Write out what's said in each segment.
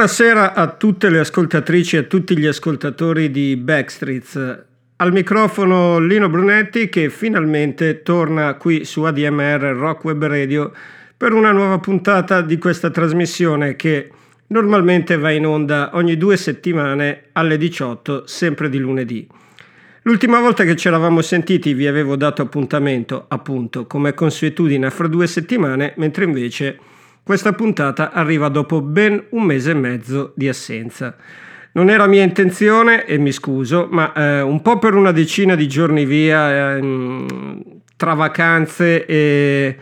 Buonasera a tutte le ascoltatrici e a tutti gli ascoltatori di Backstreets. Al microfono Lino Brunetti che finalmente torna qui su ADMR Rock Web Radio per una nuova puntata di questa trasmissione che normalmente va in onda ogni due settimane alle 18, sempre di lunedì. L'ultima volta che ci eravamo sentiti vi avevo dato appuntamento, appunto, come consuetudine fra due settimane, mentre invece questa puntata arriva dopo ben un mese e mezzo di assenza. Non era mia intenzione e mi scuso, ma eh, un po' per una decina di giorni via, eh, tra vacanze e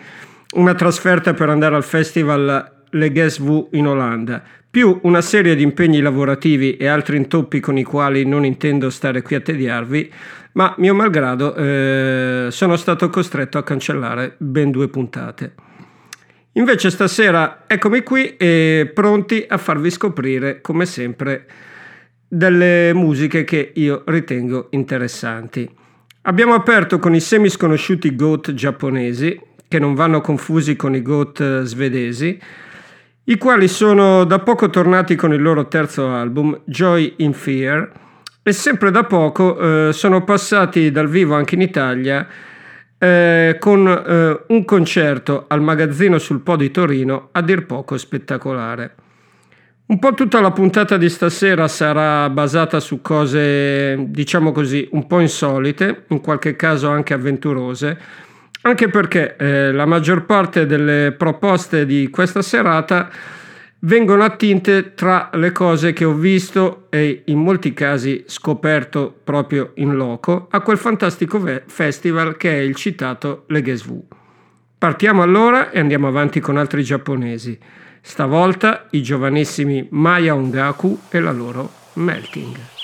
una trasferta per andare al festival Le Guess V in Olanda, più una serie di impegni lavorativi e altri intoppi con i quali non intendo stare qui a tediarvi, ma mio malgrado eh, sono stato costretto a cancellare ben due puntate. Invece stasera eccomi qui e pronti a farvi scoprire, come sempre, delle musiche che io ritengo interessanti. Abbiamo aperto con i semi sconosciuti goat giapponesi, che non vanno confusi con i goat svedesi, i quali sono da poco tornati con il loro terzo album, Joy in Fear, e sempre da poco eh, sono passati dal vivo anche in Italia eh, con eh, un concerto al magazzino sul Po di Torino a dir poco spettacolare. Un po' tutta la puntata di stasera sarà basata su cose, diciamo così, un po' insolite, in qualche caso anche avventurose, anche perché eh, la maggior parte delle proposte di questa serata vengono attinte tra le cose che ho visto e in molti casi scoperto proprio in loco a quel fantastico festival che è il citato Legesvu. Partiamo allora e andiamo avanti con altri giapponesi. Stavolta i giovanissimi Maya Ongaku e la loro Melting.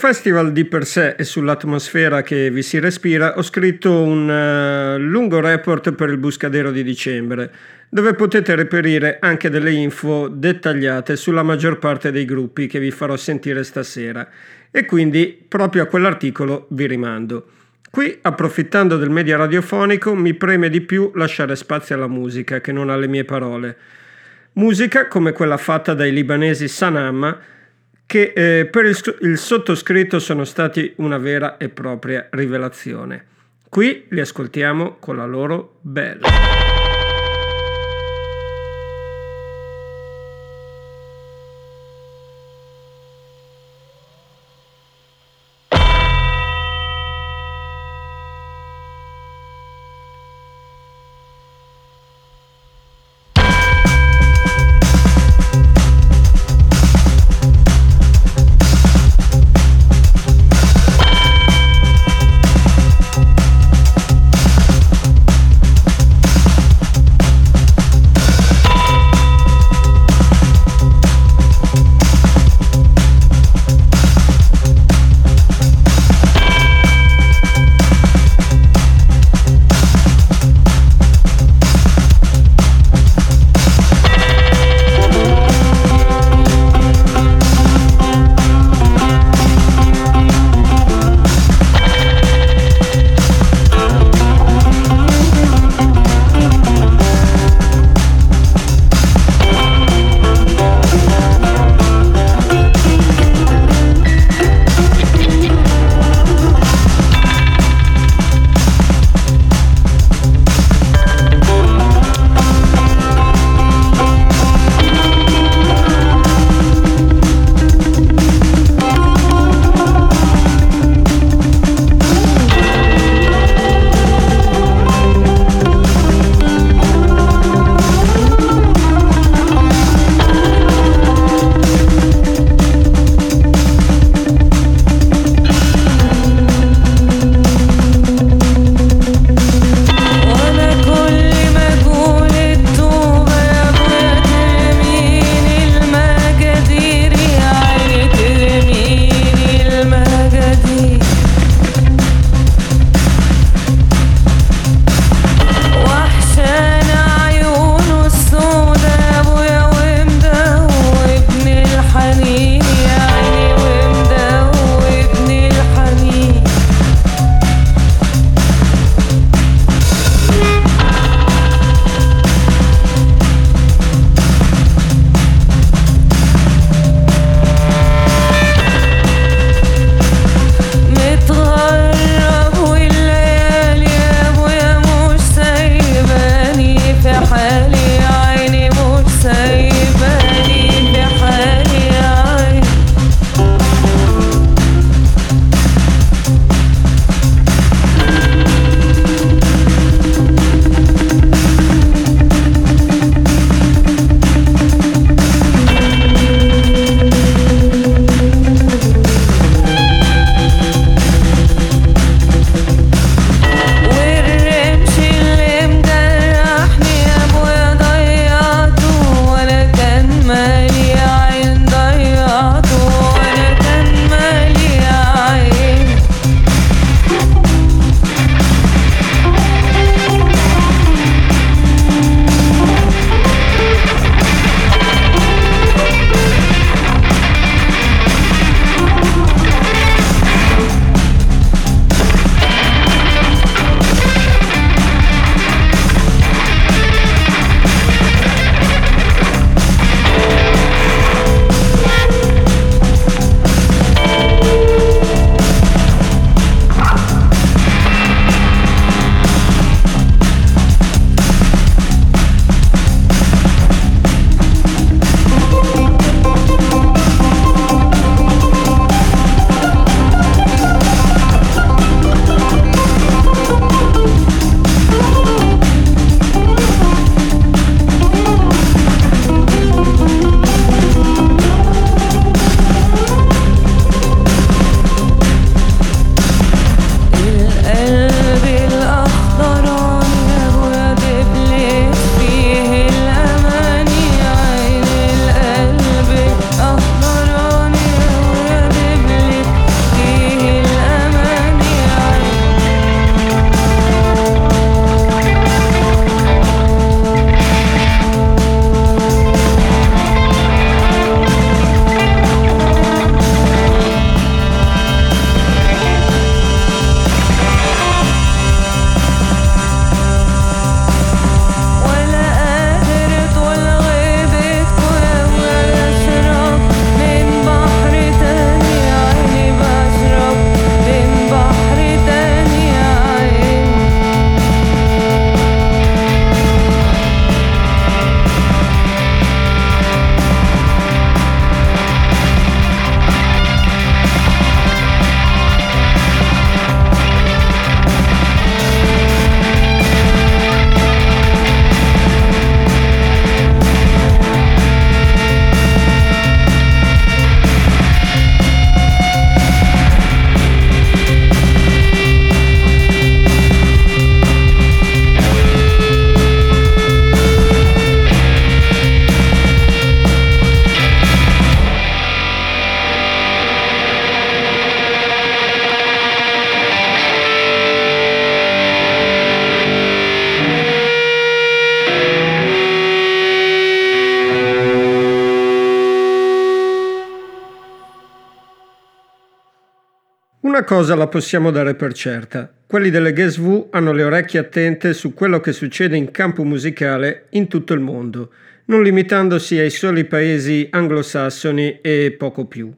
Festival di per sé e sull'atmosfera che vi si respira ho scritto un uh, lungo report per il Buscadero di dicembre, dove potete reperire anche delle info dettagliate sulla maggior parte dei gruppi che vi farò sentire stasera e quindi proprio a quell'articolo vi rimando. Qui, approfittando del media radiofonico, mi preme di più lasciare spazio alla musica che non alle mie parole. Musica come quella fatta dai libanesi Sanam, che eh, per il, il sottoscritto sono stati una vera e propria rivelazione. Qui li ascoltiamo con la loro bella. Cosa la possiamo dare per certa. Quelli delle Guess hanno le orecchie attente su quello che succede in campo musicale in tutto il mondo, non limitandosi ai soli paesi anglosassoni e poco più.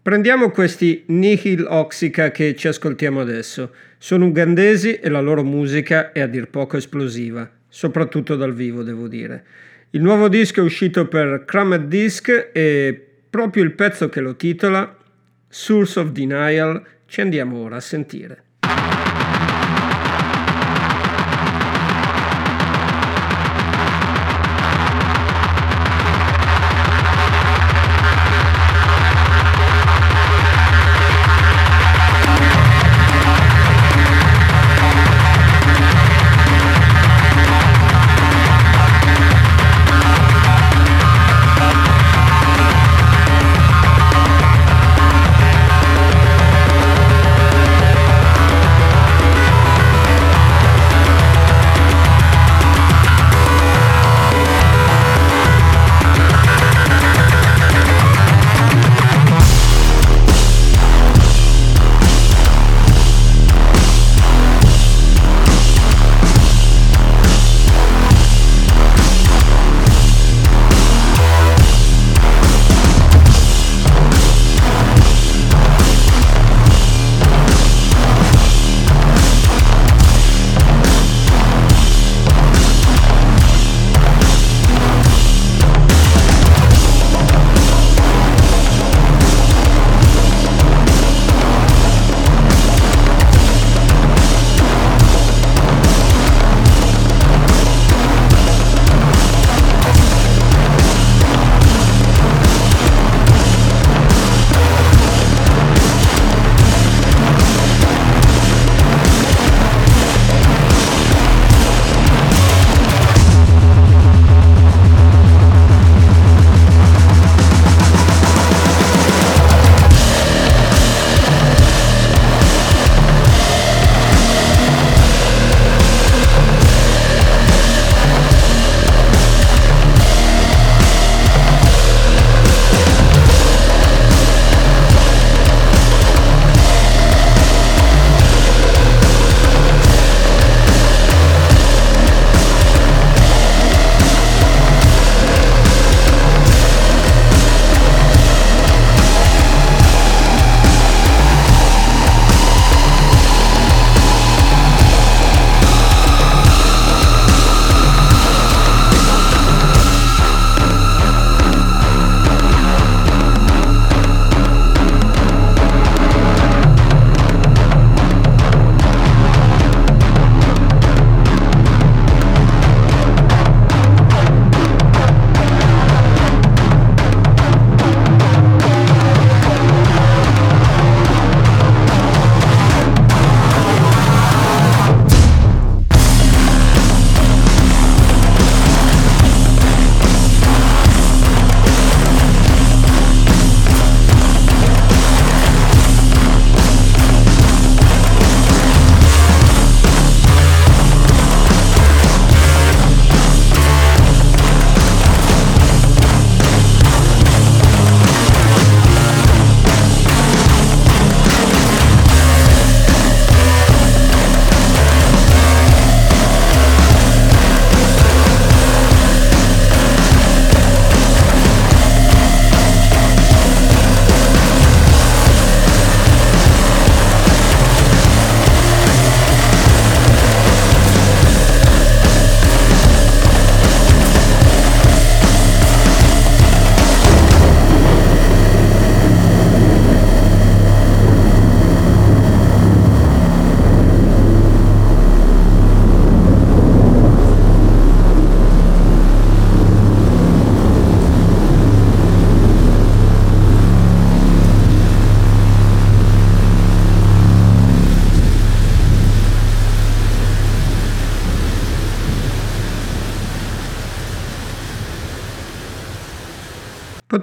Prendiamo questi Nihil Oxica che ci ascoltiamo adesso. Sono ugandesi e la loro musica è a dir poco esplosiva, soprattutto dal vivo devo dire. Il nuovo disco è uscito per Cramed Disc e proprio il pezzo che lo titola, Source of Denial, ci andiamo ora a sentire.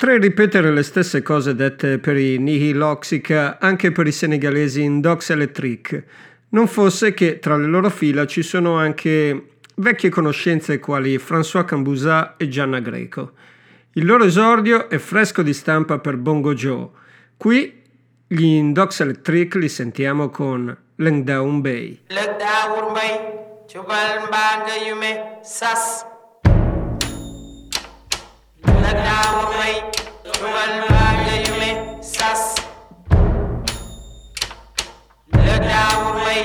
Potrei ripetere le stesse cose dette per i Nihiloxica anche per i senegalesi in Docs Electric, non fosse che tra le loro fila ci sono anche vecchie conoscenze quali François Cambusa e Gianna Greco. Il loro esordio è fresco di stampa per Bongo Joe. Qui Gli Indox Electric li sentiamo con Langdown Bay. Langdown Bay, Chubal Mbanga Yume, Sas. Langdown Bay, Chubal Mbanga Yume, Sas. Langdown Bay,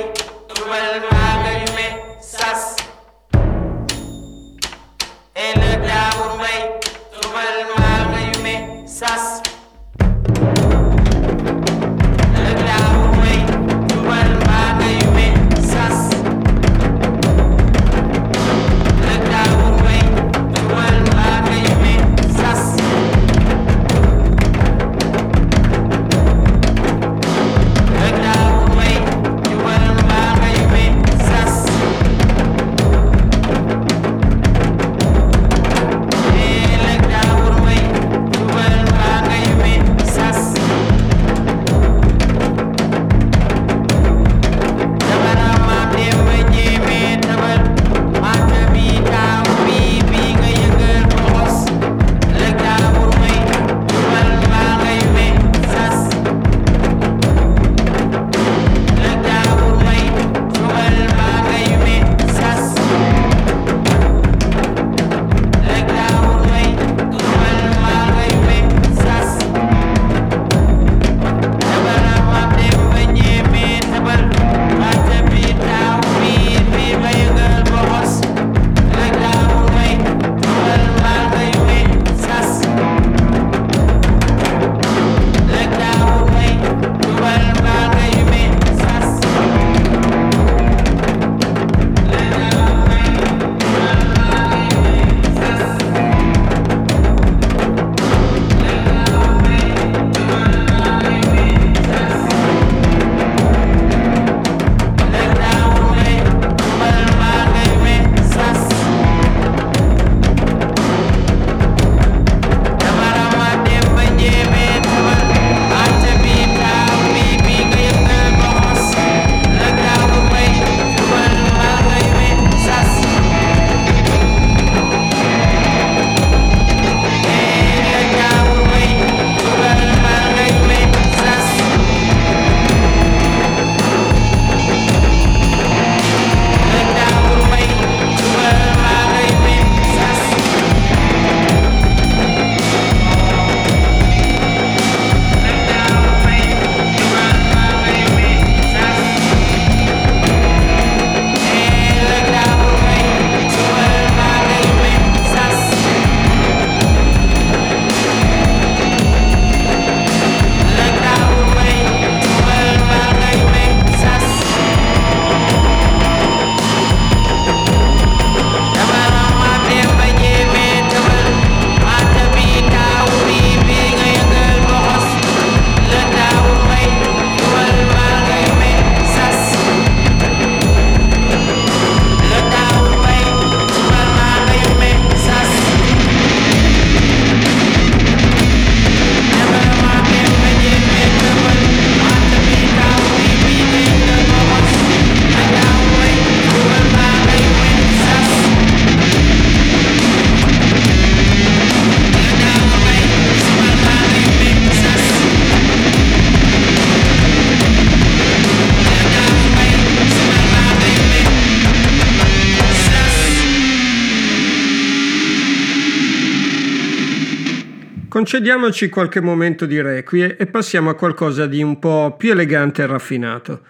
Concediamoci qualche momento di requie e passiamo a qualcosa di un po' più elegante e raffinato.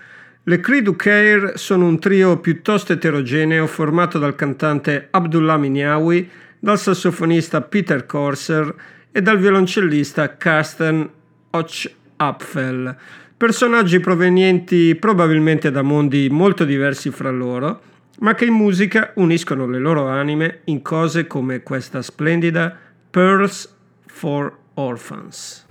Le Creed Care sono un trio piuttosto eterogeneo formato dal cantante Abdullah Minyawi, dal sassofonista Peter Corser e dal violoncellista Carsten Apfel. personaggi provenienti probabilmente da mondi molto diversi fra loro, ma che in musica uniscono le loro anime in cose come questa splendida Pearls for orphans.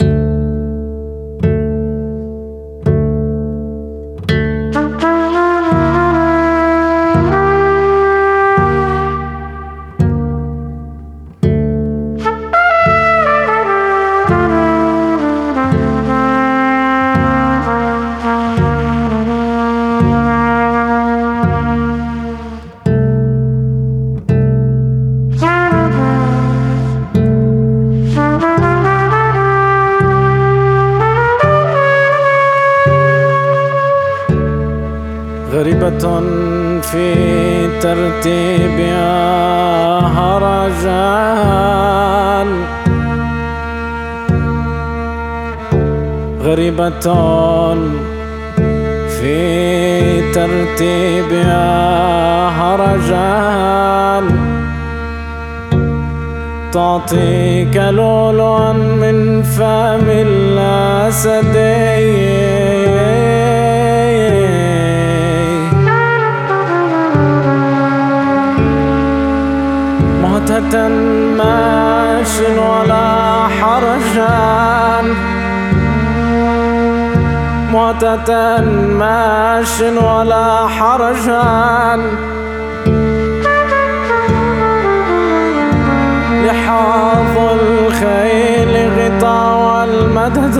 غريبة في ترتيبها هرجان. تعطيك لؤلؤا من فم الأسدين مهتة ماش ولا حرجان. معتة ماش ولا حرجان لحاظ الخيل غطاء والمدد.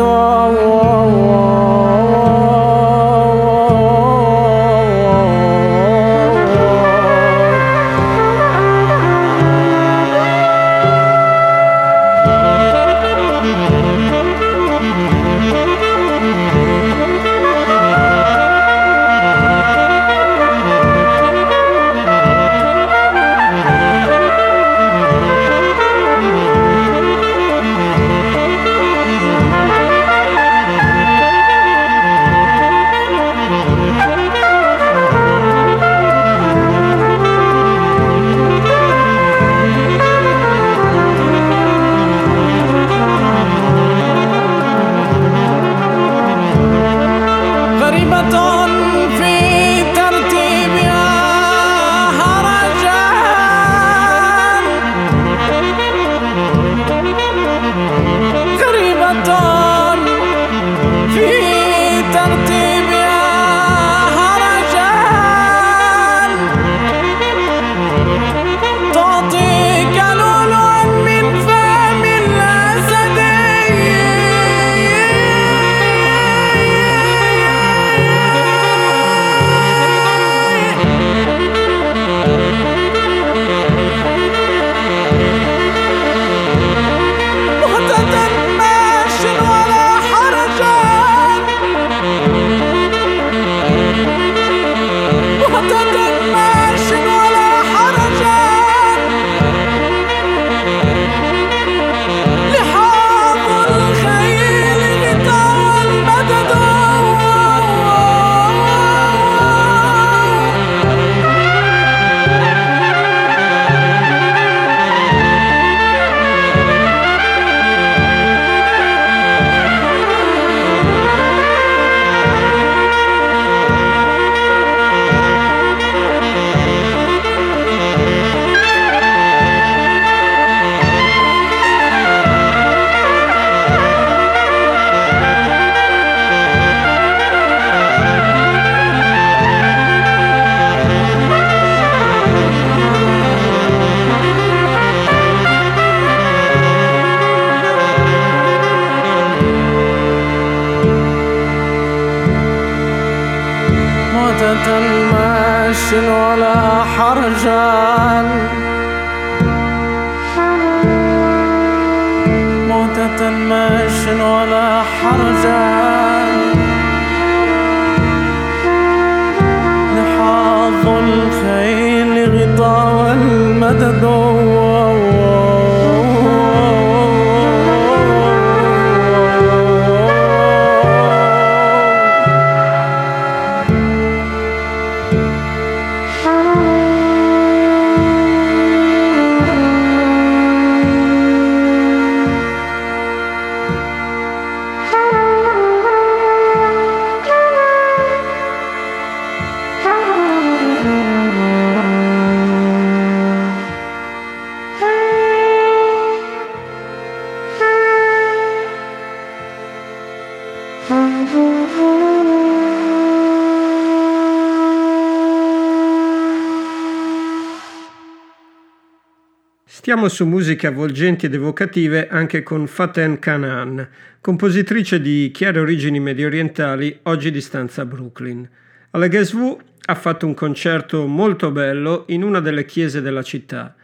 Su musiche avvolgenti ed evocative anche con Faten Canaan, compositrice di chiare origini mediorientali, oggi di stanza a Brooklyn. Alla Gesù ha fatto un concerto molto bello in una delle chiese della città,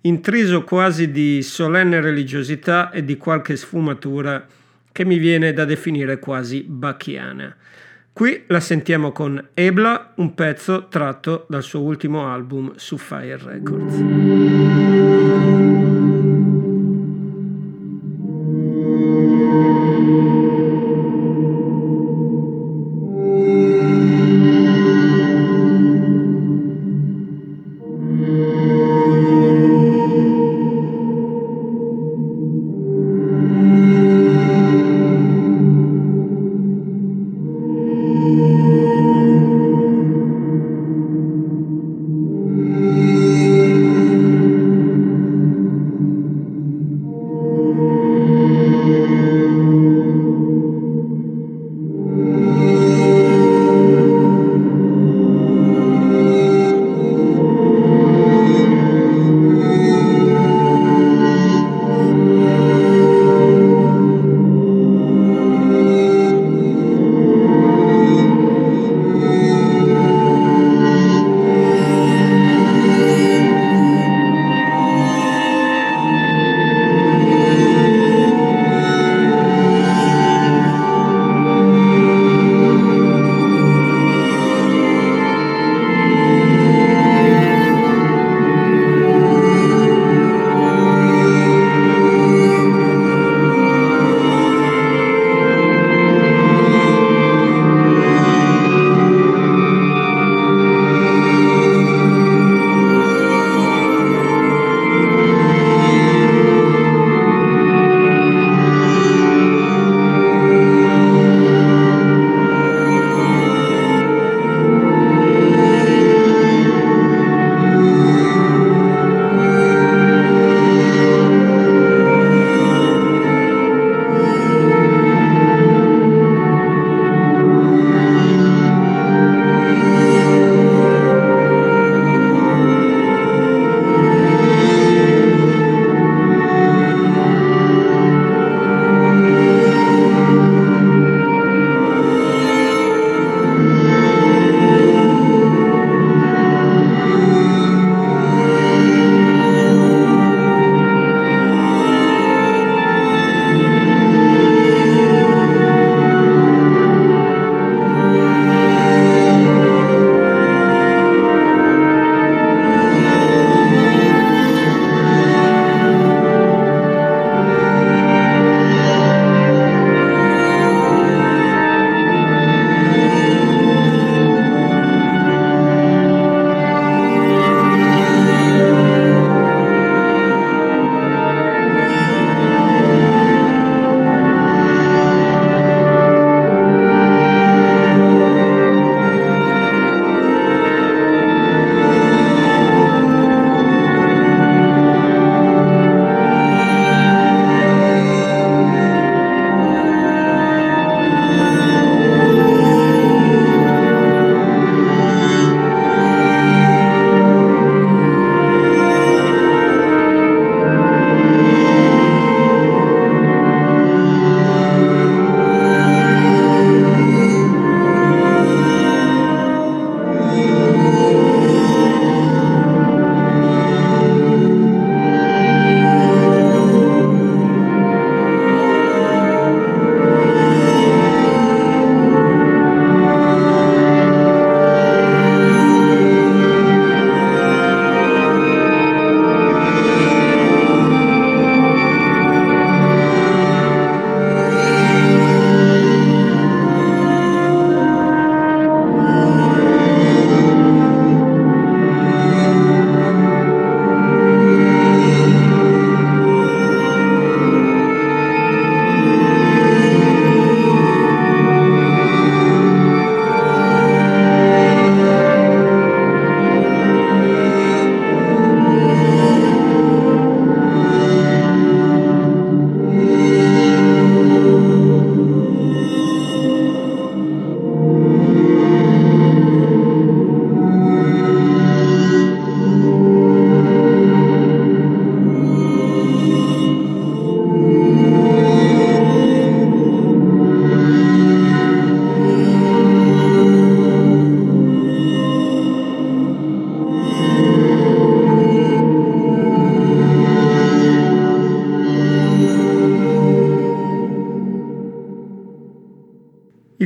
intriso quasi di solenne religiosità e di qualche sfumatura che mi viene da definire quasi bacchiana. Qui la sentiamo con Ebla, un pezzo tratto dal suo ultimo album su Fire Records.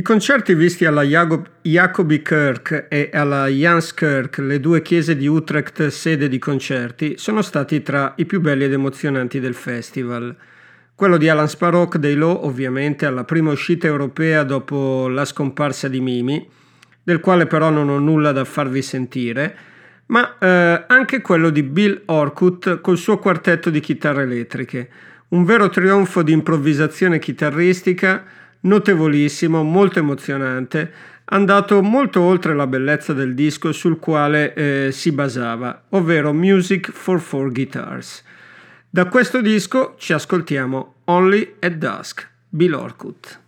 Concerti visti alla Jacobi Kirk e alla Janskirk, le due chiese di Utrecht sede di concerti, sono stati tra i più belli ed emozionanti del festival. Quello di Alan Sparrow dei Low, ovviamente, alla prima uscita europea dopo la scomparsa di Mimi, del quale però non ho nulla da farvi sentire, ma eh, anche quello di Bill Orkut col suo quartetto di chitarre elettriche. Un vero trionfo di improvvisazione chitarristica notevolissimo, molto emozionante, andato molto oltre la bellezza del disco sul quale eh, si basava, ovvero Music for Four Guitars. Da questo disco ci ascoltiamo Only at Dusk, Bill Orkut.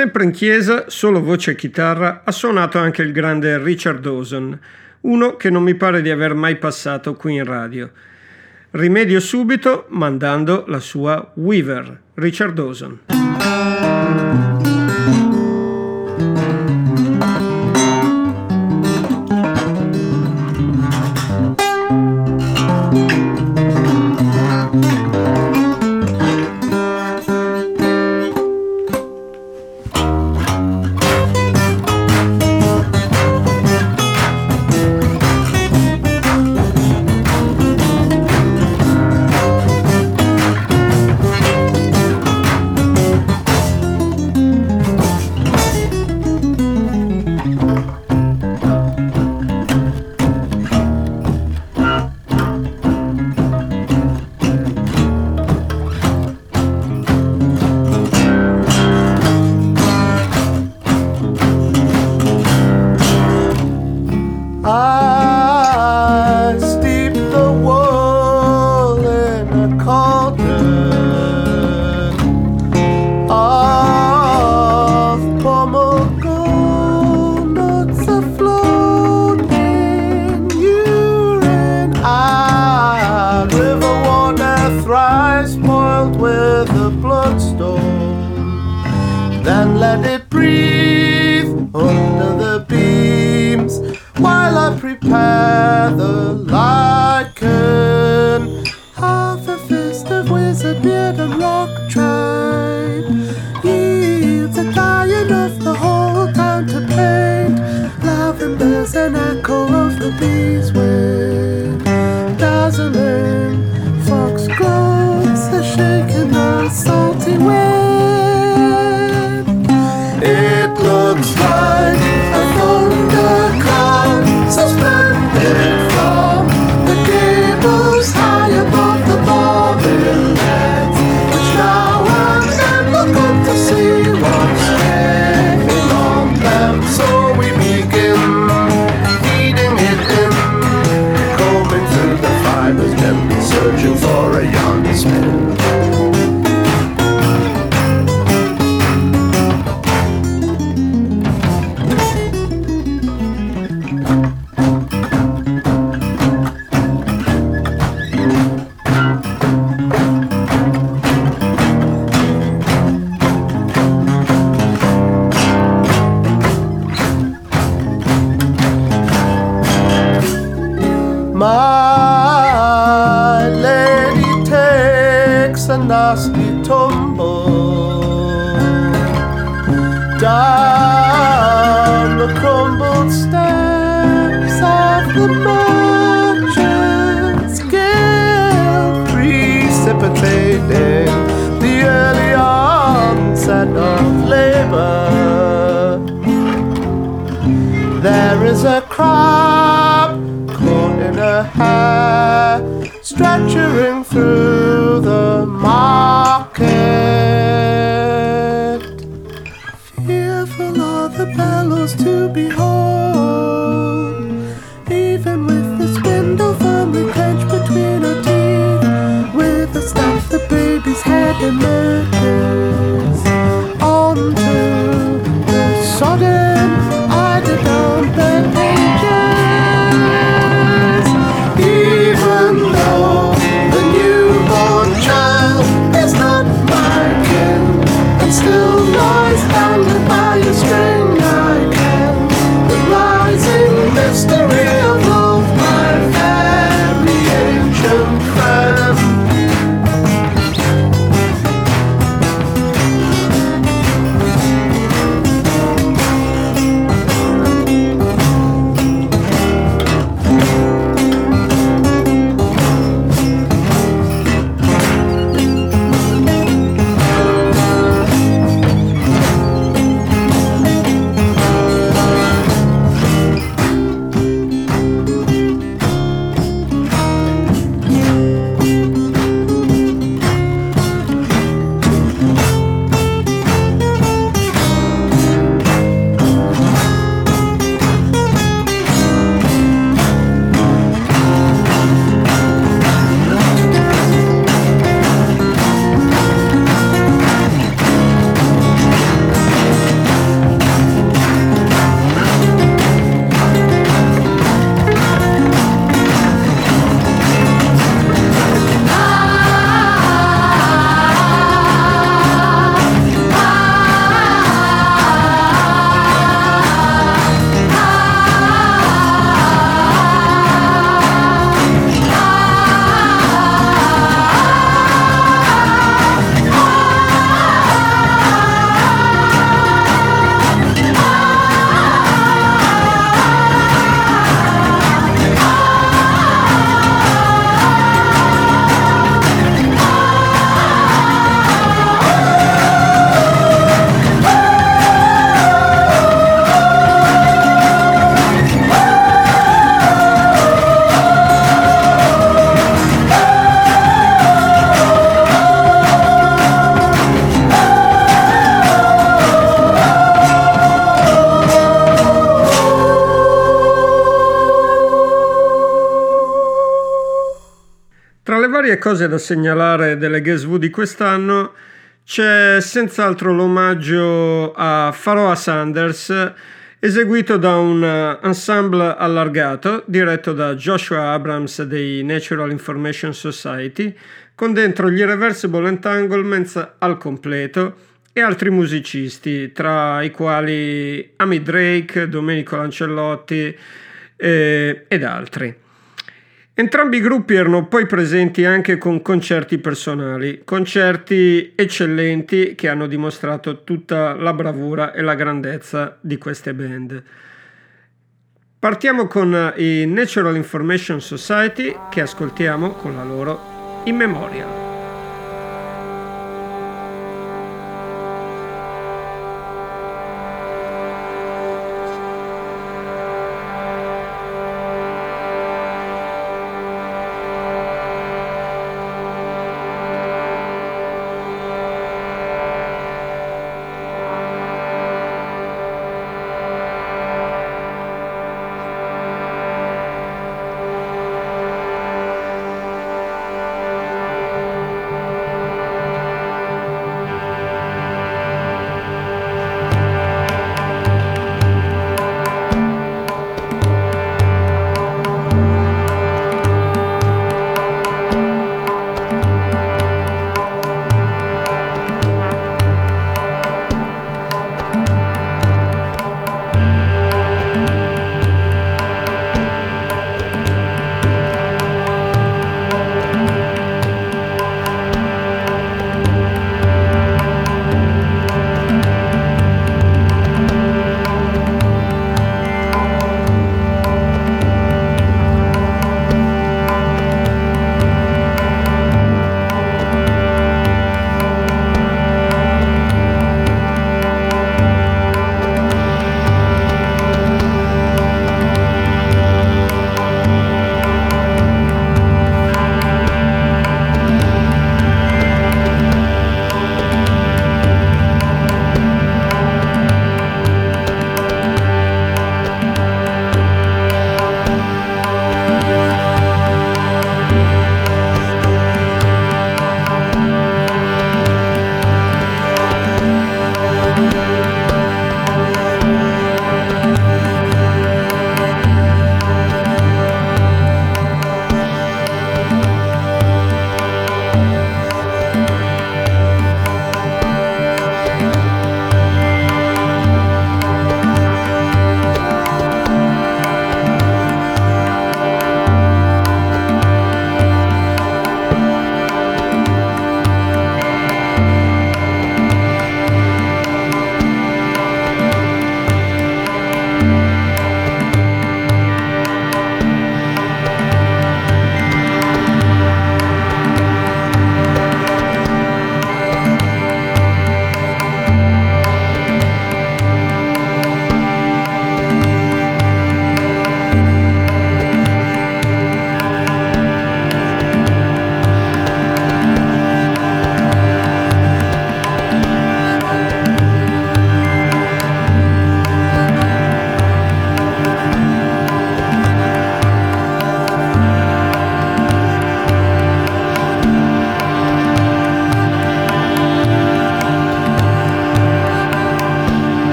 Sempre in chiesa, solo voce e chitarra, ha suonato anche il grande Richard Dawson, uno che non mi pare di aver mai passato qui in radio. Rimedio subito mandando la sua Weaver, Richard Dawson. stretch cose da segnalare delle Guess di quest'anno c'è senz'altro l'omaggio a Faroa Sanders eseguito da un ensemble allargato diretto da Joshua Abrams dei Natural Information Society con dentro gli Irreversible Entanglements al completo e altri musicisti tra i quali Amy Drake, Domenico Lancellotti eh, ed altri. Entrambi i gruppi erano poi presenti anche con concerti personali, concerti eccellenti che hanno dimostrato tutta la bravura e la grandezza di queste band. Partiamo con i Natural Information Society che ascoltiamo con la loro In Memorial.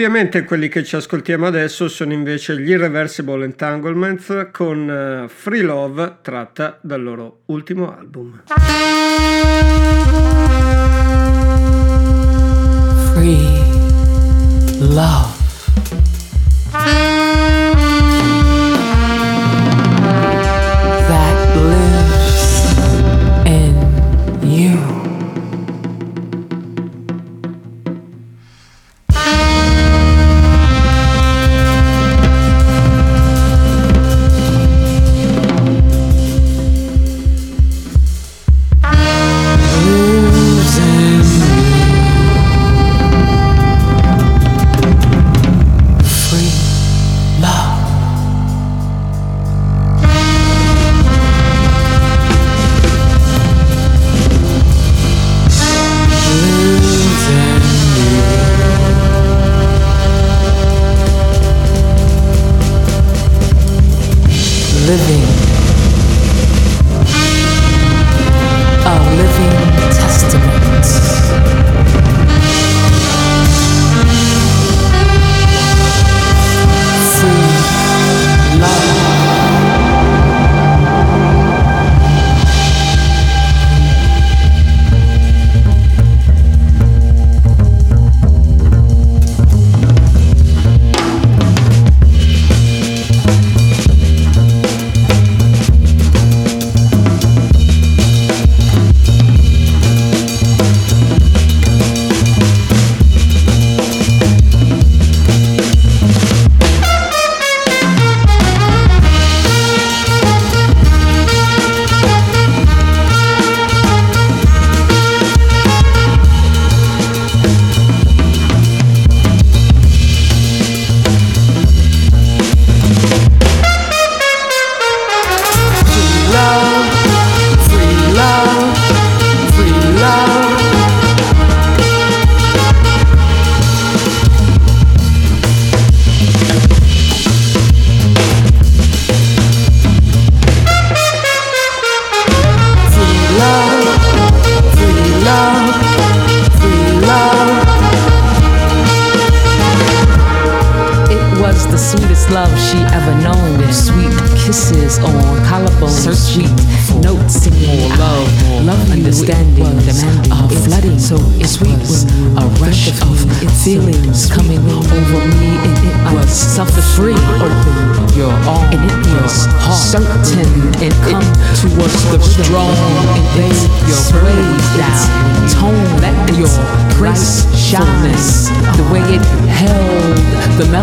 Ovviamente quelli che ci ascoltiamo adesso sono invece gli Irreversible Entanglements con eh, Free Love tratta dal loro ultimo album. Free Love.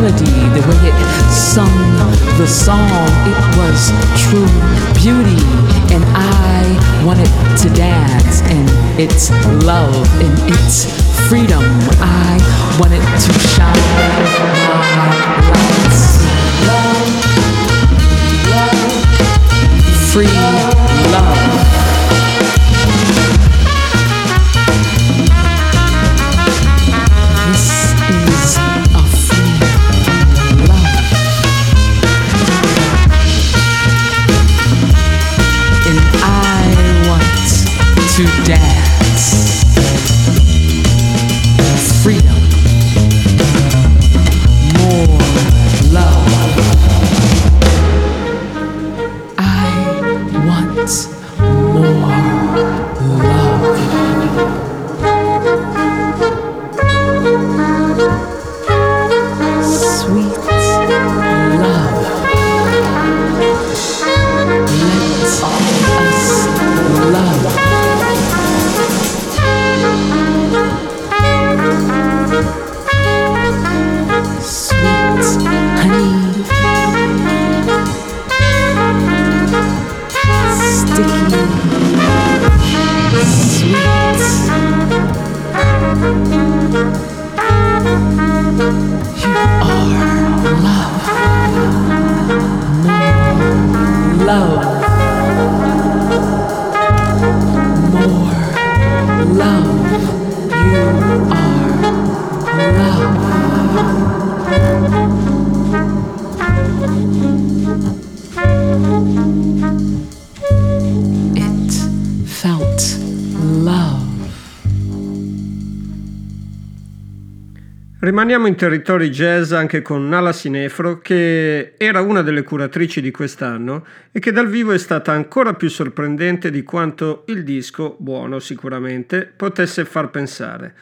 melody, the way it sung the song, it was true beauty. And I wanted to dance And its love, and its freedom. I wanted to shine my lights. Love, love, free love. Rimaniamo in territori jazz anche con Nala Sinefro, che era una delle curatrici di quest'anno e che dal vivo è stata ancora più sorprendente di quanto il disco, buono sicuramente, potesse far pensare.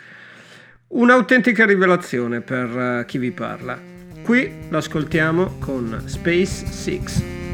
Un'autentica rivelazione per eh, chi vi parla. Qui l'ascoltiamo con Space Six.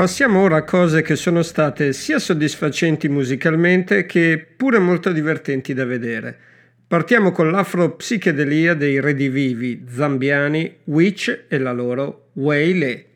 Passiamo ora a cose che sono state sia soddisfacenti musicalmente che pure molto divertenti da vedere. Partiamo con l'afro-psichedelia dei redivivi zambiani Witch e la loro Wayle.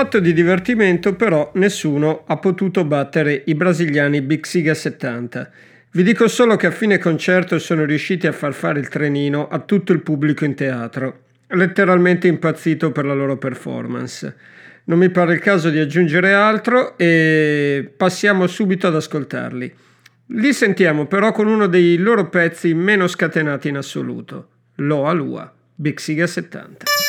Fatto di divertimento però nessuno ha potuto battere i brasiliani Big Siga 70. Vi dico solo che a fine concerto sono riusciti a far fare il trenino a tutto il pubblico in teatro, letteralmente impazzito per la loro performance. Non mi pare il caso di aggiungere altro e passiamo subito ad ascoltarli. Li sentiamo però con uno dei loro pezzi meno scatenati in assoluto, Loa Lua, Big Siga 70.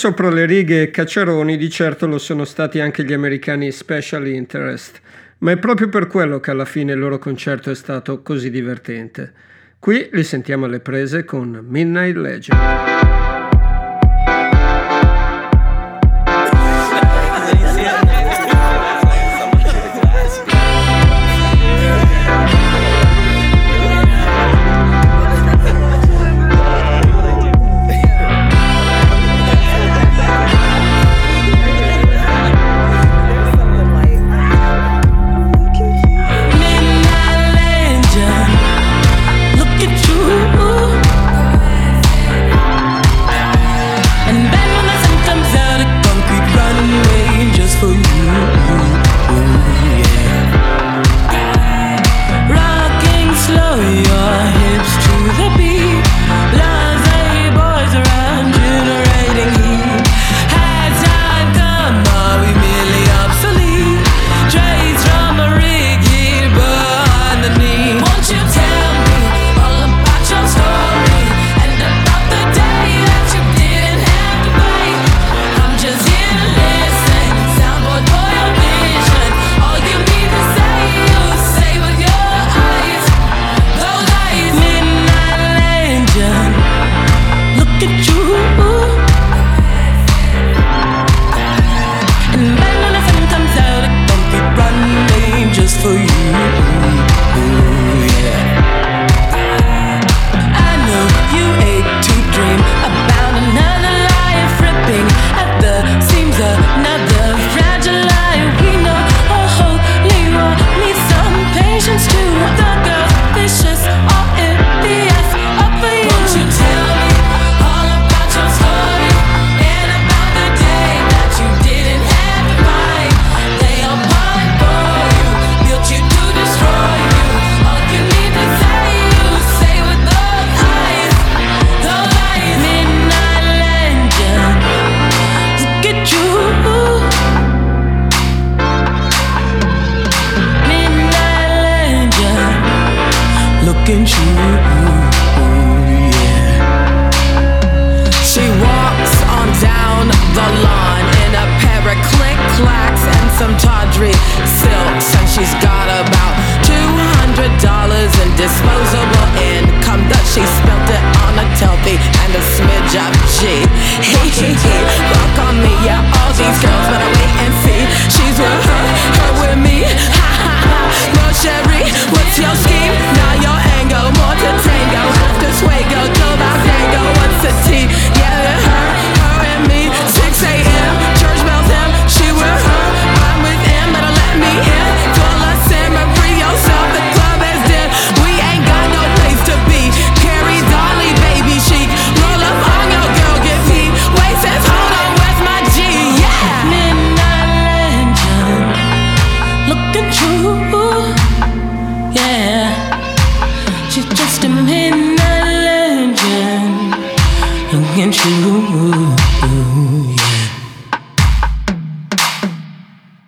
Sopra le righe cacciaroni di certo lo sono stati anche gli americani Special Interest, ma è proprio per quello che alla fine il loro concerto è stato così divertente. Qui li sentiamo alle prese con Midnight Legend.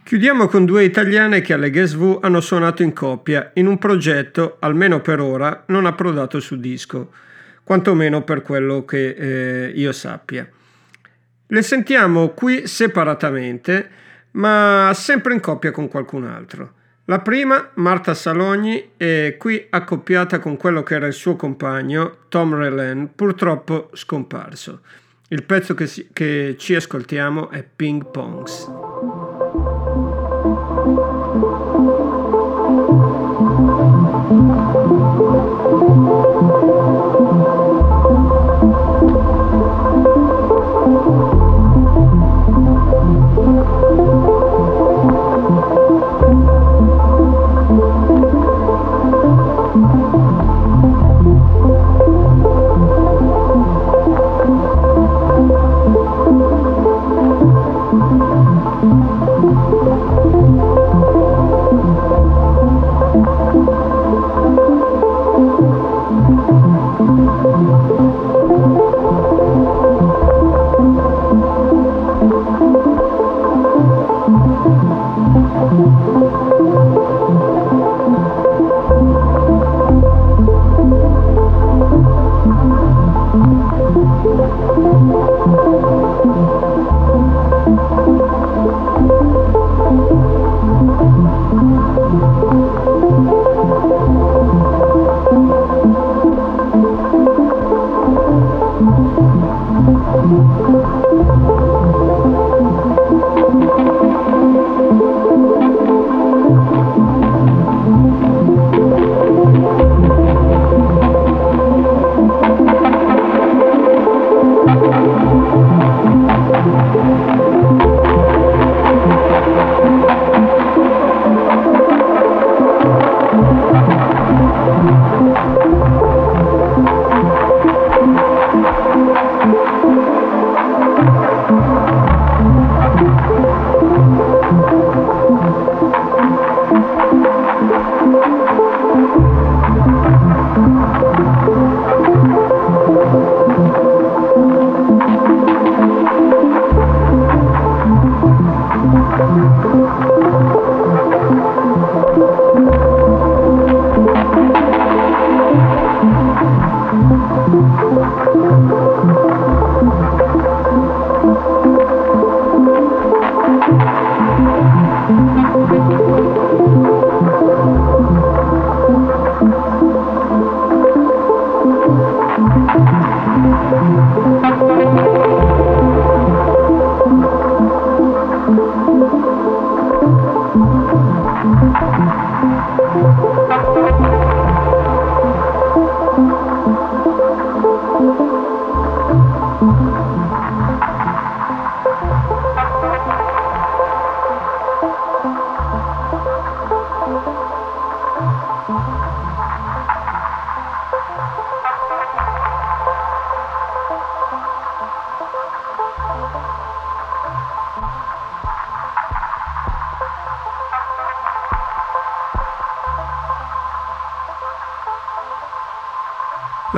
Chiudiamo con due italiane che alle Guess Who hanno suonato in coppia in un progetto, almeno per ora, non approdato su disco, quantomeno per quello che eh, io sappia. Le sentiamo qui separatamente, ma sempre in coppia con qualcun altro. La prima, Marta Salogni, è qui accoppiata con quello che era il suo compagno, Tom Relan, purtroppo scomparso. Il pezzo che, si- che ci ascoltiamo è Ping Pongs.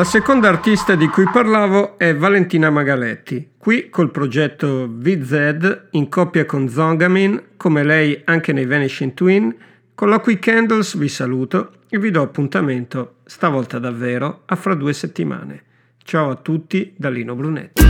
La seconda artista di cui parlavo è Valentina Magaletti, qui col progetto VZ in coppia con Zongamin, come lei anche nei Vanishing Twin. Con la Quick Candles vi saluto e vi do appuntamento, stavolta davvero, a fra due settimane. Ciao a tutti da Lino Brunetti.